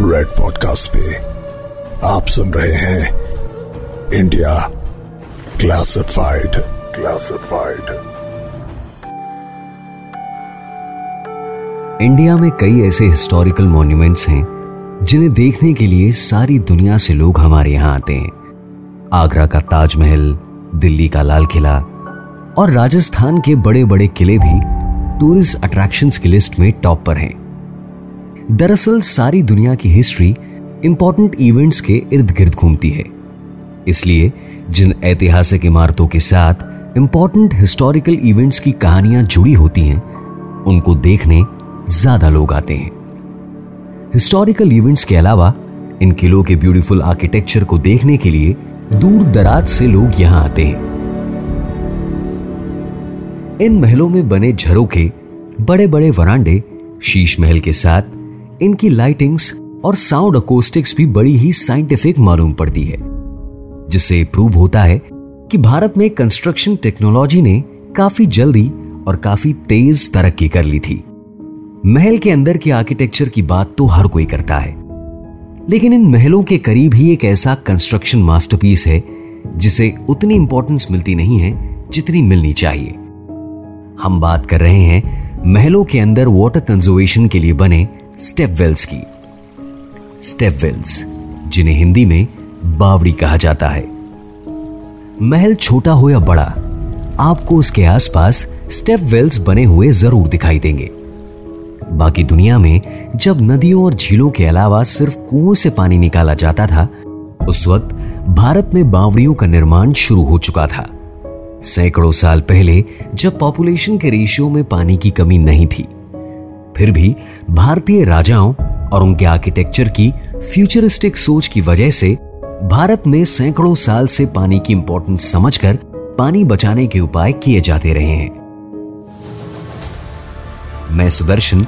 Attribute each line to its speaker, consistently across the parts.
Speaker 1: Red podcast पे आप सुन रहे हैं इंडिया क्लासिफाइड क्लासिफाइड
Speaker 2: इंडिया में कई ऐसे हिस्टोरिकल मॉन्यूमेंट्स हैं, जिन्हें देखने के लिए सारी दुनिया से लोग हमारे यहाँ आते हैं। आगरा का ताजमहल, दिल्ली का लाल किला और राजस्थान के बड़े बड़े किले भी टूरिस्ट अट्रैक्शंस की लिस्ट में टॉप पर हैं। दरअसल सारी दुनिया की हिस्ट्री इंपॉर्टेंट इवेंट्स के इर्द गिर्द घूमती है। इसलिए जिन ऐतिहासिक इमारतों के साथ इंपॉर्टेंट हिस्टोरिकल इवेंट्स की कहानियाँ जुड़ी होती हैं, उनको देखने ज़्यादा लोग आते हैं। हिस्टोरिकल इवेंट्स के अलावा, इन किलों के ब्यूटीफुल आर्किटेक्चर को देखने के लिए दूर दराज से लोग यहाँ आते हैं। इन महलों में बने झरोखे बड़े बड़े वरांडे, शीश महल के साथ इनकी लाइटिंग्स और साउंड अकोस्टिक्स भी बड़ी ही साइंटिफिक मालूम पड़ती है, जिससे प्रूव होता है कि भारत में कंस्ट्रक्शन टेक्नोलॉजी ने काफ़ी जल्दी और काफ़ी तेज तरक्की कर ली थी। महल के अंदर के आर्किटेक्चर की बात तो हर कोई करता है, लेकिन इन महलों के करीब ही एक ऐसा कंस्ट्रक्शन मास्टरपीस है, जिसे उतनी इंपॉर्टेंस मिलती नहीं है जितनी मिलनी चाहिए। हम बात कर रहे हैं महलों के अंदर वाटर कंजर्वेशन के लिए बने स्टेप वेल्स की। स्टेपवेल्स, जिन्हें हिंदी में बावड़ी कहा जाता है। महल छोटा हो या बड़ा, आपको उसके आसपास स्टेपवेल्स बने हुए ज़रूर दिखाई देंगे। बाकी दुनिया में जब नदियों और झीलों के अलावा सिर्फ़ कुओं से पानी निकाला जाता था, उस वक्त भारत में बावड़ियों का निर्माण शुरू हो चुका था। सैकड़ों साल पहले जब पॉपुलेशन के रेशियो में पानी की कमी नहीं थी फिर भी भारतीय राजाओं और उनके आर्किटेक्चर की फ्यूचरिस्टिक सोच की वजह से भारत में सैकड़ों साल से पानी की इंपॉर्टेंस समझकर पानी बचाने के उपाय किए जाते रहे हैं। मैं सुदर्शन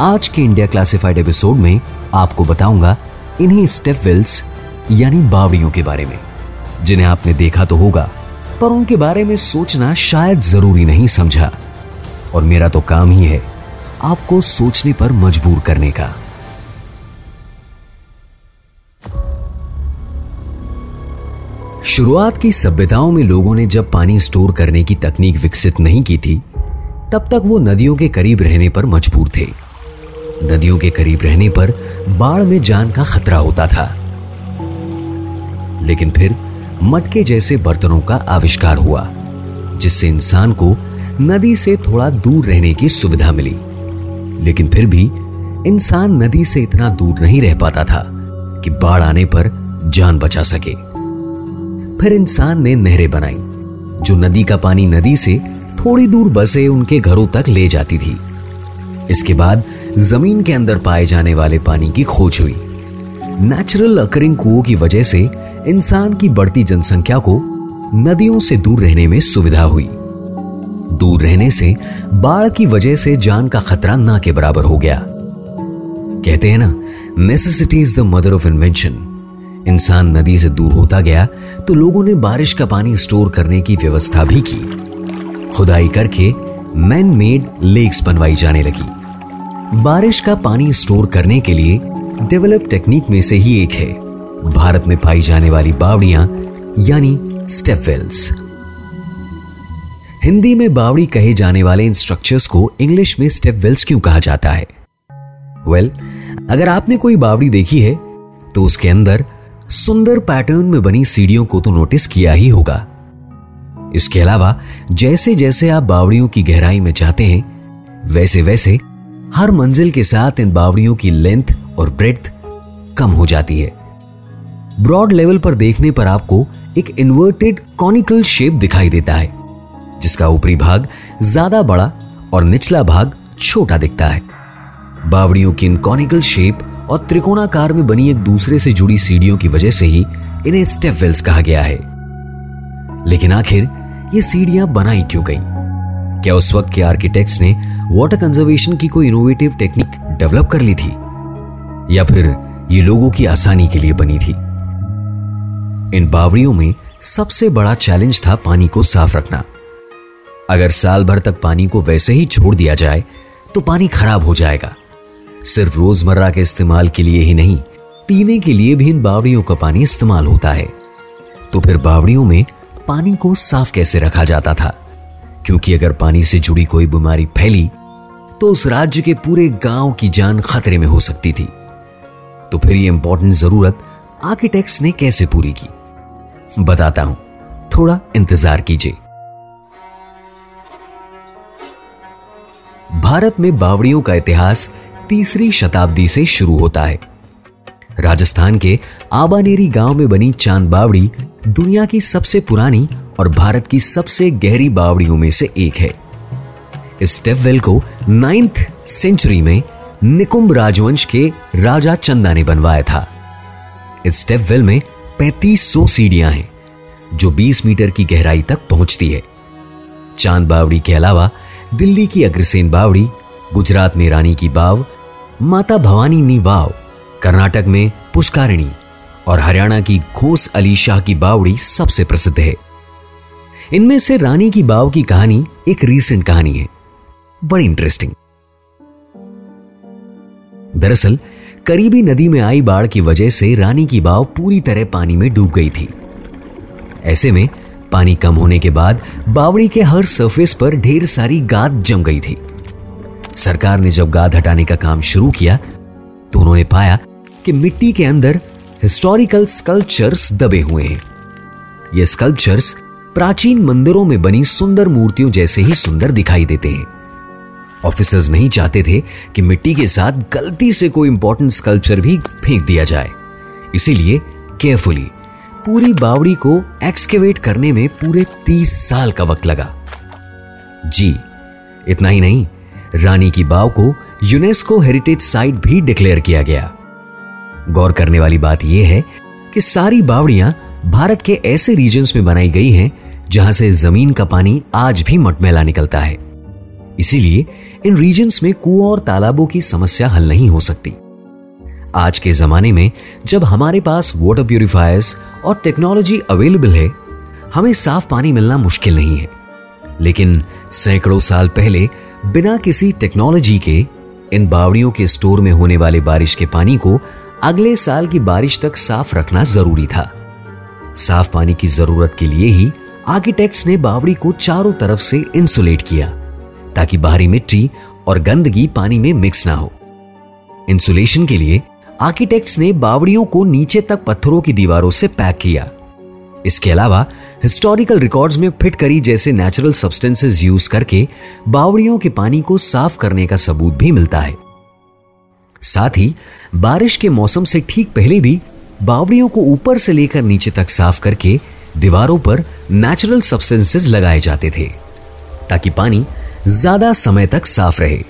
Speaker 2: आज के इंडिया क्लासिफाइड एपिसोड में आपको बताऊँगा इन्हीं स्टेप वेल्स यानी बावड़ियों के बारे में। जिन्हें आपने देखा तो होगा, पर उनके बारे में सोचना शायद ज़रूरी नहीं समझा। और मेरा तो काम ही है आपको सोचने पर मजबूर करने का। शुरुआत की सभ्यताओं में लोगों ने जब पानी स्टोर करने की तकनीक विकसित नहीं की थी, तब तक वो नदियों के करीब रहने पर मजबूर थे। नदियों के करीब रहने पर बाढ़ में जान का खतरा होता था। लेकिन फिर मटके जैसे बर्तनों का आविष्कार हुआ, जिससे इंसान को नदी से थोड़ा दूर रहने की सुविधा मिली। लेकिन फिर भी इंसान नदी से इतना दूर नहीं रह पाता था कि बाढ़ आने पर जान बचा सके। फिर इंसान ने नहरें बनाई, जो नदी का पानी नदी से थोड़ी दूर बसे उनके घरों तक ले जाती थी। इसके बाद ज़मीन के अंदर पाए जाने वाले पानी की खोज हुई। नेचुरल अकरिंग कुओं की वजह से इंसान की बढ़ती जनसंख्या को नदियों से दूर रहने में सुविधा हुई। दूर रहने से बाढ़ की वजह से जान का खतरा ना के बराबर हो गया। कहते हैं ना necessity is the mother of invention इंसान नदी से दूर होता गया तो लोगों ने बारिश का पानी स्टोर करने की व्यवस्था भी की। खुदाई करके मैन मेड लेक्स बनवाई जाने लगी। बारिश का पानी स्टोर करने के लिए डेवलप टेक्निक में से ही एक है। भारत में पाई जाने वाली बावड़ियाँ, यानी स्टेपवेल्स हिंदी में बावड़ी कहे जाने वाले इन स्ट्रक्चर्स को इंग्लिश में स्टेप वेल्स क्यों कहा जाता है? वेल well, अगर आपने कोई बावड़ी देखी है तो उसके अंदर सुंदर पैटर्न में बनी सीढ़ियों को तो नोटिस किया ही होगा। इसके अलावा जैसे जैसे आप बावड़ियों की गहराई में जाते हैं वैसे वैसे हर मंजिल के साथ इन बावड़ियों की लेंथ और ब्रेथ कम हो जाती है। ब्रॉड लेवल पर देखने पर आपको एक इन्वर्टेड कॉनिकल शेप दिखाई देता है। जिसका ऊपरी भाग ज़्यादा बड़ा और निचला भाग छोटा दिखता है। बावड़ियों की इन कॉनिकल शेप और त्रिकोणाकार में बनी एक दूसरे से जुड़ी सीढ़ियों की वजह से ही इन्हें स्टेप वेल्स कहा गया है। लेकिन आखिर ये सीढ़ियाँ बनाई क्यों गई? क्या उस वक्त के आर्किटेक्ट्स ने वाटर कंजर्वेशन की कोई इनोवेटिव टेक्निक डेवलप कर ली थी? या फिर ये लोगों की आसानी के लिए बनी थी? इन बावड़ियों में सबसे बड़ा चैलेंज था पानी को साफ़ रखना। अगर साल भर तक पानी को वैसे ही छोड़ दिया जाए तो पानी खराब हो जाएगा। सिर्फ़ रोज़मर्रा के इस्तेमाल के लिए ही नहीं, पीने के लिए भी इन बावड़ियों का पानी इस्तेमाल होता है। तो फिर बावड़ियों में पानी को साफ़ कैसे रखा जाता था? क्योंकि अगर पानी से जुड़ी कोई बीमारी फैली तो उस राज्य के पूरे गाँव की जान खतरे में हो सकती थी। तो फिर ये इंपॉर्टेंट ज़रूरत आर्किटेक्ट्स ने कैसे पूरी की? बताता हूँ, थोड़ा इंतज़ार कीजिए। भारत में बावड़ियों का इतिहास तीसरी शताब्दी से शुरू होता है। राजस्थान के आबानेरी गाँव में बनी चाँद बावड़ी दुनिया की सबसे पुरानी और भारत की सबसे गहरी बावड़ियों में से एक है। इस स्टेपवेल को नाइन्थ सेंचुरी में निकुंभ राजवंश के राजा चंदा ने बनवाया था। इस स्टेपवेल में 3500 सीढ़ियाँ हैं, जो 20 मीटर की गहराई तक पहुँचती है। चाँद बावड़ी के अलावा दिल्ली की अग्रसेन बावड़ी, गुजरात में रानी की बाव, माता भवानी नी वाव, कर्नाटक में पुष्कारिणी और हरियाणा की घोस अली शाह की बावड़ी सबसे प्रसिद्ध है। इनमें से रानी की बाव की कहानी एक रीसेंट कहानी है। बड़ी इंटरेस्टिंग दरअसल, करीबी नदी में आई बाढ़ की वजह से रानी की बाव पूरी तरह पानी में डूब गई थी। ऐसे में पानी कम होने के बाद बावड़ी के हर सरफेस पर ढेर सारी गाद जम गई थी। सरकार ने जब गाद हटाने का काम शुरू किया तो उन्होंने पाया कि मिट्टी के अंदर हिस्टोरिकल स्कल्पचर्स दबे हुए हैं। ये स्कल्पचर्स प्राचीन मंदिरों में बनी सुंदर मूर्तियों जैसे ही सुंदर दिखाई देते हैं। ऑफिसर्स नहीं चाहते थे कि मिट्टी के साथ गलती से कोई इंपॉर्टेंट स्कल्पचर भी फेंक दिया जाए। इसीलिए केयरफुली पूरी बावड़ी को एक्सकेवेट करने में पूरे तीस साल का वक्त लगा। जी, इतना ही नहीं, रानी की बाव को यूनेस्को हेरिटेज साइट भी डिक्लेयर किया गया। गौर करने वाली बात यह है कि सारी बावड़ियाँ भारत के ऐसे रीजन्स में बनाई गई हैं जहाँ से ज़मीन का पानी आज भी मटमैला निकलता है। इसीलिए इन रीजन्स में कुओं और तालाबों की समस्या हल नहीं हो सकती। आज के जमाने में जब हमारे पास वाटर प्यूरिफायर्स और टेक्नोलॉजी अवेलेबल है, हमें साफ़ पानी मिलना मुश्किल नहीं है। लेकिन सैकड़ों साल पहले बिना किसी टेक्नोलॉजी के, इन बावड़ियों के स्टोर में होने वाले बारिश के पानी को अगले साल की बारिश तक साफ़ रखना ज़रूरी था। साफ़ पानी की ज़रूरत के लिए ही आर्किटेक्ट्स ने बावड़ी को चारों तरफ़ से इंसुलेट किया, ताकि बाहरी मिट्टी और गंदगी पानी में मिक्स ना हो। इंसुलेशन के लिए आर्किटेक्ट्स ने बावड़ियों को नीचे तक पत्थरों की दीवारों से पैक किया। इसके अलावा, हिस्टोरिकल रिकॉर्ड्स में फिट करी जैसे नेचुरल सब्सटेंसेस यूज़ करके बावड़ियों के पानी को साफ़ करने का सबूत भी मिलता है। साथ ही, बारिश के मौसम से ठीक पहले भी बावड़ियों को ऊपर से लेकर नीचे तक साफ़ करके दीवारों पर नेचुरल सब्सटेंसेस लगाए जाते थे, ताकि पानी ज़्यादा समय तक साफ़ रहे।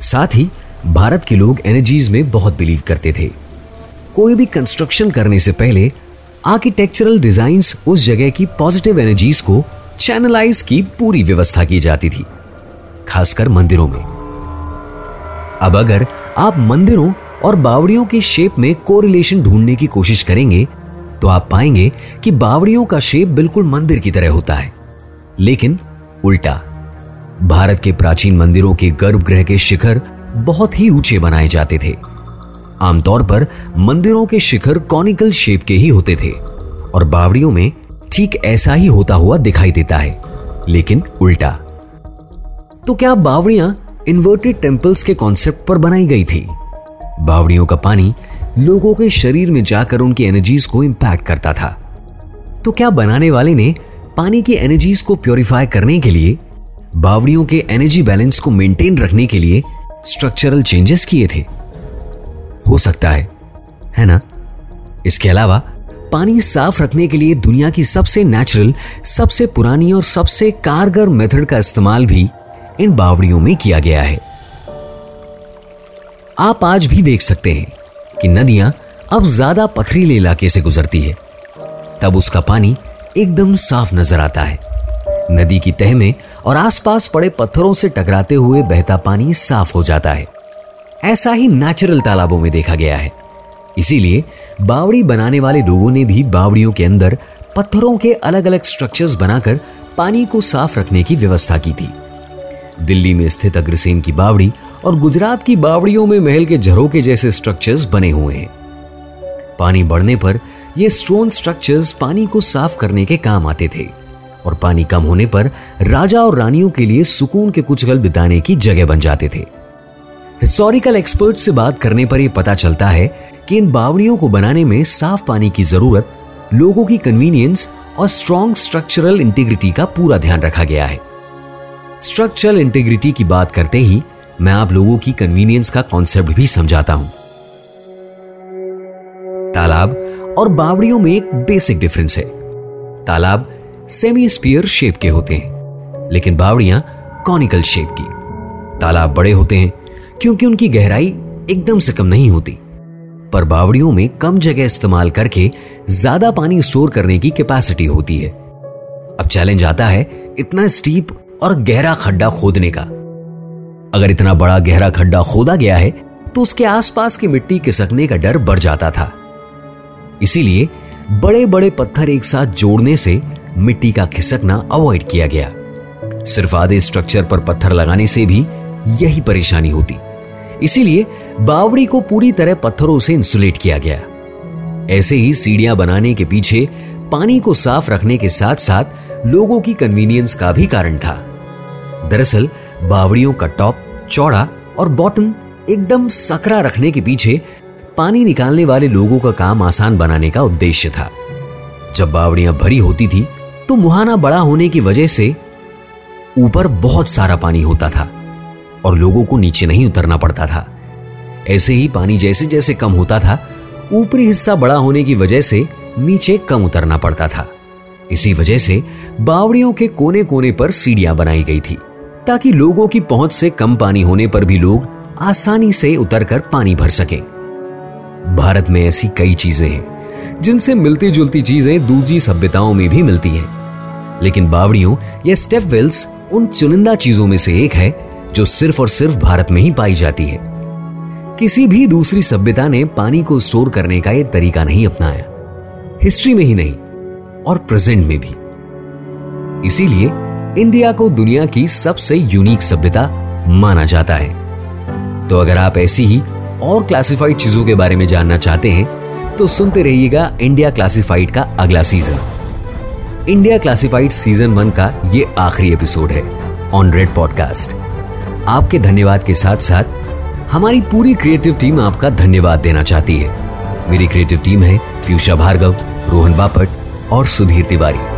Speaker 2: साथ ही भारत के लोग एनर्जीज में बहुत बिलीव करते थे। कोई भी कंस्ट्रक्शन करने से पहले आर्किटेक्चरल डिजाइन्स उस जगह की पॉजिटिव एनर्जीज को चैनलाइज की पूरी व्यवस्था की जाती थी, खासकर मंदिरों में। अब अगर आप मंदिरों और बावड़ियों के शेप में कोरिलेशन ढूँढने की कोशिश करेंगे तो आप पाएँगे कि बावड़ियों का शेप बिल्कुल मंदिर की तरह होता है। लेकिन उल्टा, भारत के प्राचीन मंदिरों के गर्भगृह के शिखर बहुत ही ऊँचे बनाए जाते थे। आमतौर पर मंदिरों के शिखर कॉनिकल शेप के ही होते थे और बावड़ियों में ठीक ऐसा ही होता हुआ दिखाई देता है, लेकिन उल्टा। तो क्या बावड़ियाँ इन्वर्टेड टेम्पल्स के कॉन्सेप्ट पर बनाई गई थी? बावड़ियों का पानी लोगों के शरीर में जाकर उनकी एनर्जीज को इंपैक्ट करता था। तो क्या बनाने वाले ने पानी की एनर्जीज को प्योरीफाई करने के लिए, बावड़ियों के एनर्जी बैलेंस को मेंटेन रखने के लिए स्ट्रक्चरल चेंजेस किए थे। हो सकता है है ना? इसके अलावा, पानी साफ़ रखने के लिए दुनिया की सबसे नेचुरल सबसे पुरानी और सबसे कारगर मेथड का इस्तेमाल भी इन बावड़ियों में किया गया है। आप आज भी देख सकते हैं कि नदियाँ अब ज़्यादा पथरीले इलाके से गुजरती है। तब उसका पानी एकदम साफ़ नज़र आता है। नदी की तह में और आसपास पड़े पत्थरों से टकराते हुए बहता पानी साफ़ हो जाता है। ऐसा ही नेचुरल तालाबों में देखा गया है। इसीलिए बावड़ी बनाने वाले लोगों ने भी बावड़ियों के अंदर पत्थरों के अलग अलग स्ट्रक्चर्स बनाकर पानी को साफ़ रखने की व्यवस्था की थी। दिल्ली में स्थित अग्रसेन की बावड़ी और गुजरात की बावड़ियों में महल के झरोके जैसे स्ट्रक्चर्स बने हुए हैं। पानी बढ़ने पर ये स्टोन स्ट्रक्चर्स पानी को साफ़ करने के काम आते थे। और पानी कम होने पर राजा और रानियों के लिए सुकून के कुछ गल बिताने की जगह बन जाते थे। हिस्टोरिकल एक्सपर्ट से बात करने पर यह पता चलता है कि इन बावड़ियों को बनाने में साफ़ पानी की ज़रूरत, लोगों की कन्वीनियंस और स्ट्रॉन्ग स्ट्रक्चरल इंटीग्रिटी का पूरा ध्यान रखा गया है। स्ट्रक्चरल इंटीग्रिटी की बात करते ही मैं आप लोगों की कन्वीनियंस का कॉन्सेप्ट भी समझाता हूँ। तालाब और बावड़ियों में एक बेसिक डिफरेंस है। तालाब सेमी स्पीयर शेप के होते हैं, लेकिन बावड़ियाँ कॉनिकल शेप की। तालाब बड़े होते हैं, क्योंकि उनकी गहराई एकदम से कम नहीं होती। पर बावड़ियों में कम जगह इस्तेमाल करके ज़्यादा पानी स्टोर करने की कैपेसिटी होती है। अब चैलेंज आता है इतना स्टीप और गहरा खड्डा खोदने का। अगर इतना बड़ा गहरा खड्डा खोदा गया है तो उसके आसपास की मिट्टी खिसकने का डर बढ़ जाता था। इसीलिए बड़े बड़े पत्थर एक साथ जोड़ने से मिट्टी का खिसकना अवॉइड किया गया। सिर्फ़ आधे स्ट्रक्चर पर पत्थर लगाने से भी यही परेशानी होती। इसीलिए बावड़ी को पूरी तरह पत्थरों से इंसुलेट किया गया। ऐसे ही सीढ़ियाँ बनाने के पीछे पानी को साफ़ रखने के साथ साथ लोगों की कन्वीनियंस का भी कारण था। दरअसल, बावड़ियों का टॉप चौड़ा और बॉटम एकदम सकरा रखने के पीछे पानी निकालने वाले लोगों का काम आसान बनाने का उद्देश्य था। जब बावड़ियाँ भरी होती थी तो मुहाना बड़ा होने की वजह से ऊपर बहुत सारा पानी होता था और लोगों को नीचे नहीं उतरना पड़ता था। ऐसे ही पानी जैसे जैसे कम होता था, ऊपरी हिस्सा बड़ा होने की वजह से नीचे कम उतरना पड़ता था। इसी वजह से बावड़ियों के कोने कोने पर सीढ़ियाँ बनाई गई थी, ताकि लोगों की पहुँच से कम पानी होने पर भी लोग आसानी से उतरकर पानी भर सकें। भारत में ऐसी कई चीज़ें हैं, जिनसे मिलती जुलती चीज़ें दूसरी सभ्यताओं में भी मिलती हैं। लेकिन बावड़ियों, या स्टेप वेल्स उन चुनिंदा चीज़ों में से एक है, जो सिर्फ़ और सिर्फ़ भारत में ही पाई जाती है। किसी भी दूसरी सभ्यता ने पानी को स्टोर करने का यह तरीका नहीं अपनाया। हिस्ट्री में ही नहीं, और प्रेजेंट में भी। इसीलिए, इंडिया को दुनिया की सबसे यूनिक सभ्यता माना जाता है। तो अगर आप ऐसी ही और क्लासिफाइड चीज़ों के बारे में जानना चाहते हैं तो सुनते रहिएगा इंडिया क्लासिफाइड का अगला season India classified season one का ये आखिरी एपिसोड है ऑन रेड पॉडकास्ट। आपके धन्यवाद के साथ साथ हमारी पूरी क्रिएटिव टीम आपका धन्यवाद देना चाहती है। मेरी क्रिएटिव टीम है पीयूषा भार्गव, रोहन बापट और सुधीर तिवारी।